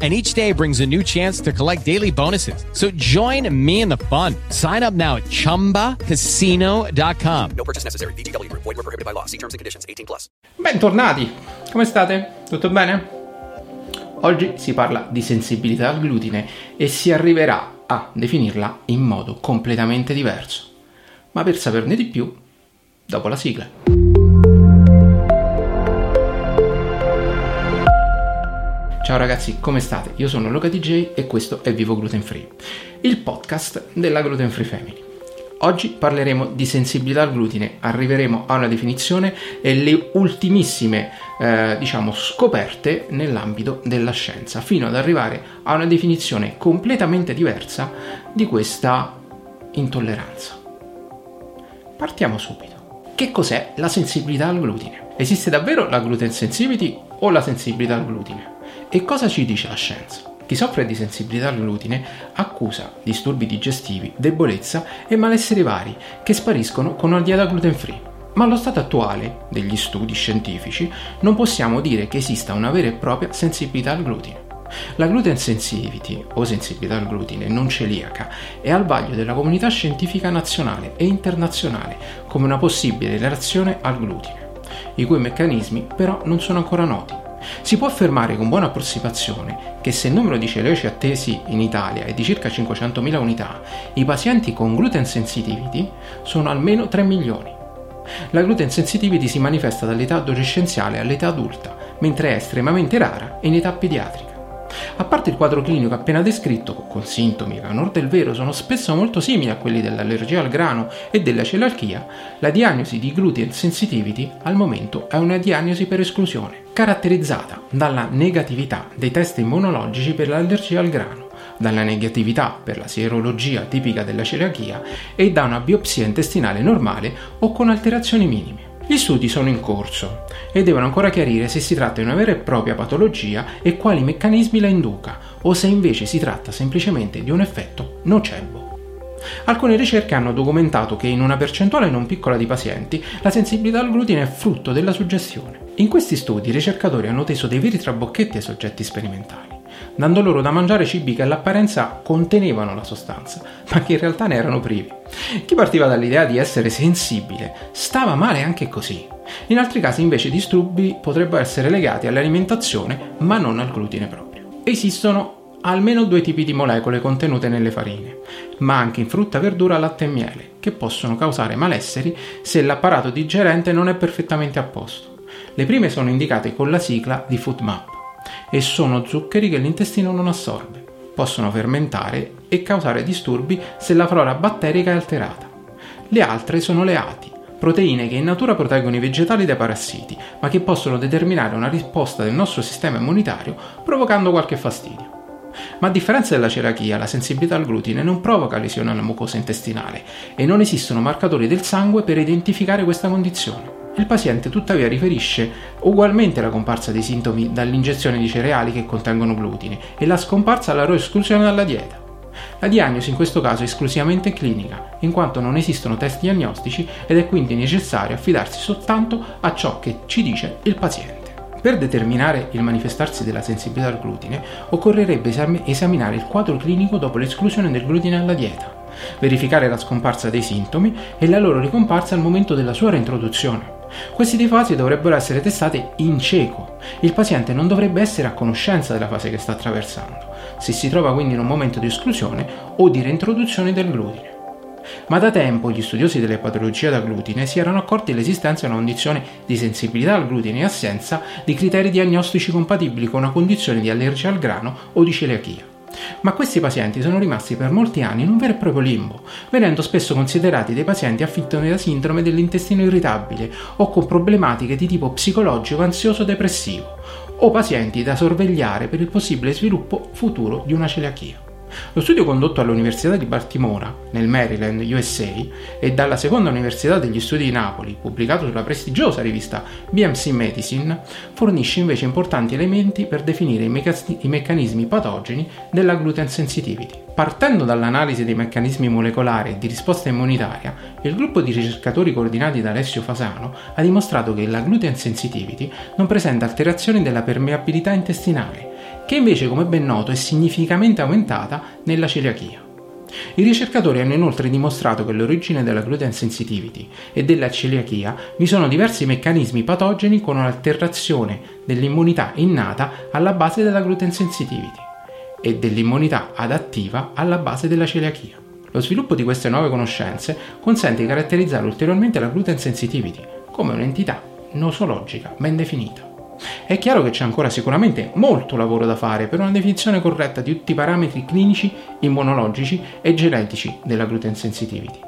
and each day brings a new chance to collect daily bonuses. So join me in the fun. Sign up now at ChumbaCasino.com. No purchase necessary. VGW Group. Void were prohibited by law. See terms and conditions. 18 plus. Bentornati! Come state? Tutto bene? Oggi si parla di sensibilità al glutine e si arriverà a definirla in modo completamente diverso. Ma per saperne di più, dopo la sigla. Ciao ragazzi, come state? Io sono Luca DJ e questo è Vivo Gluten Free, il podcast della Gluten Free Family. Oggi parleremo di sensibilità al glutine, arriveremo a una definizione e le ultimissime, eh, diciamo, scoperte nell'ambito della scienza, fino ad arrivare a una definizione completamente diversa di questa intolleranza. Partiamo subito. Che cos'è la sensibilità al glutine? Esiste davvero la gluten sensitivity o la sensibilità al glutine? E cosa ci dice la scienza? Chi soffre di sensibilità al glutine accusa disturbi digestivi, debolezza e malesseri vari che spariscono con una dieta gluten free. Ma allo stato attuale degli studi scientifici non possiamo dire che esista una vera e propria sensibilità al glutine. La gluten sensitivity o sensibilità al glutine non celiaca è al vaglio della comunità scientifica nazionale e internazionale come una possibile reazione al glutine, i cui meccanismi però non sono ancora noti. Si può affermare con buona approssimazione che se il numero di celiaci attesi in Italia è di circa 500.000 unità, i pazienti con gluten sensitivity sono almeno 3 milioni. La gluten sensitivity si manifesta dall'età adolescenziale all'età adulta, mentre è estremamente rara in età pediatrica. A parte il quadro clinico appena descritto, con sintomi che a onor del vero sono spesso molto simili a quelli dell'allergia al grano e della celalchia, la diagnosi di gluten sensitivity al momento è una diagnosi per esclusione, caratterizzata dalla negatività dei test immunologici per l'allergia al grano, dalla negatività per la sierologia tipica della celiachia e da una biopsia intestinale normale o con alterazioni minime. Gli studi sono in corso e devono ancora chiarire se si tratta di una vera e propria patologia e quali meccanismi la induca, o se invece si tratta semplicemente di un effetto nocebo. Alcune ricerche hanno documentato che in una percentuale non piccola di pazienti la sensibilità al glutine è frutto della suggestione. In questi studi i ricercatori hanno teso dei veri trabocchetti ai soggetti sperimentali dando loro da mangiare cibi che all'apparenza contenevano la sostanza, ma che in realtà ne erano privi. Chi partiva dall'idea di essere sensibile stava male anche così. In altri casi invece i disturbi potrebbero essere legati all'alimentazione, ma non al glutine proprio. Esistono almeno due tipi di molecole contenute nelle farine, ma anche in frutta, verdura, latte e miele, che possono causare malesseri se l'apparato digerente non è perfettamente a posto. Le prime sono indicate con la sigla di FoodMap e sono zuccheri che l'intestino non assorbe. Possono fermentare e causare disturbi se la flora batterica è alterata. Le altre sono le ATI, proteine che in natura proteggono i vegetali dai parassiti, ma che possono determinare una risposta del nostro sistema immunitario provocando qualche fastidio. Ma a differenza della celiachia, la sensibilità al glutine non provoca lesione alla mucosa intestinale e non esistono marcatori del sangue per identificare questa condizione. Il paziente tuttavia riferisce ugualmente la comparsa dei sintomi dall'ingestione di cereali che contengono glutine e la scomparsa alla loro esclusione dalla dieta. La diagnosi in questo caso è esclusivamente clinica, in quanto non esistono test diagnostici ed è quindi necessario affidarsi soltanto a ciò che ci dice il paziente. Per determinare il manifestarsi della sensibilità al glutine occorrerebbe esaminare il quadro clinico dopo l'esclusione del glutine alla dieta, verificare la scomparsa dei sintomi e la loro ricomparsa al momento della sua reintroduzione. Questi due fasi dovrebbero essere testate in cieco. Il paziente non dovrebbe essere a conoscenza della fase che sta attraversando, se si trova quindi in un momento di esclusione o di reintroduzione del glutine. Ma da tempo gli studiosi delle patologie da glutine si erano accorti dell'esistenza di una condizione di sensibilità al glutine e assenza di criteri diagnostici compatibili con una condizione di allergia al grano o di celiachia. Ma questi pazienti sono rimasti per molti anni in un vero e proprio limbo, venendo spesso considerati dei pazienti afflitti da sindrome dell'intestino irritabile o con problematiche di tipo psicologico, ansioso, depressivo, o pazienti da sorvegliare per il possibile sviluppo futuro di una celiachia. Lo studio condotto all'Università di Baltimora, nel Maryland, USA, e dalla seconda Università degli Studi di Napoli, pubblicato sulla prestigiosa rivista BMC Medicine, fornisce invece importanti elementi per definire i, meca- i meccanismi patogeni della gluten sensitivity. Partendo dall'analisi dei meccanismi molecolari e di risposta immunitaria, il gruppo di ricercatori coordinati da Alessio Fasano ha dimostrato che la gluten sensitivity non presenta alterazioni della permeabilità intestinale, che invece, come ben noto, è significativamente aumentata nella celiachia. I ricercatori hanno inoltre dimostrato che all'origine della gluten sensitivity e della celiachia vi sono diversi meccanismi patogeni con un'alterazione dell'immunità innata alla base della gluten sensitivity e dell'immunità adattiva alla base della celiachia. Lo sviluppo di queste nuove conoscenze consente di caratterizzare ulteriormente la gluten sensitivity come un'entità nosologica ben definita. È chiaro che c'è ancora sicuramente molto lavoro da fare per una definizione corretta di tutti i parametri clinici, immunologici e genetici della gluten sensitivity.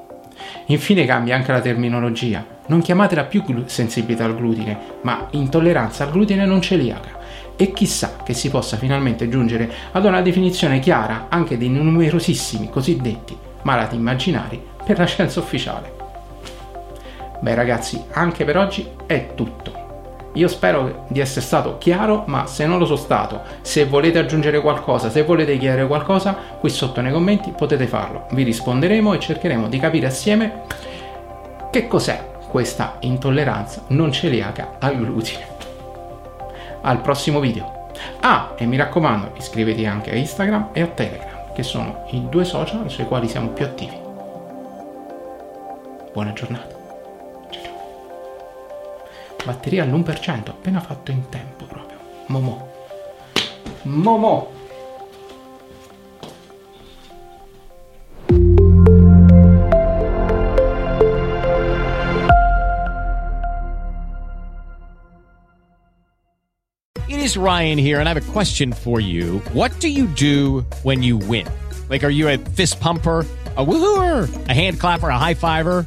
Infine cambia anche la terminologia, non chiamatela più sensibilità al glutine, ma intolleranza al glutine non celiaca. E chissà che si possa finalmente giungere ad una definizione chiara anche dei numerosissimi cosiddetti malati immaginari per la scienza ufficiale. Beh ragazzi, anche per oggi è tutto. Io spero di essere stato chiaro, ma se non lo sono stato, se volete aggiungere qualcosa, se volete chiedere qualcosa, qui sotto nei commenti potete farlo. Vi risponderemo e cercheremo di capire assieme che cos'è questa intolleranza non celiaca al glutine. Al prossimo video. Ah, e mi raccomando, iscrivetevi anche a Instagram e a Telegram, che sono i due social sui quali siamo più attivi. Buona giornata. Batteria all'1%, appena fatto in tempo proprio. Momo. Momo. It is Ryan here, and I have a question for you. What do you do when you win? Like, are you a fist pumper? a woohooer, a hand clapper, a high fiver.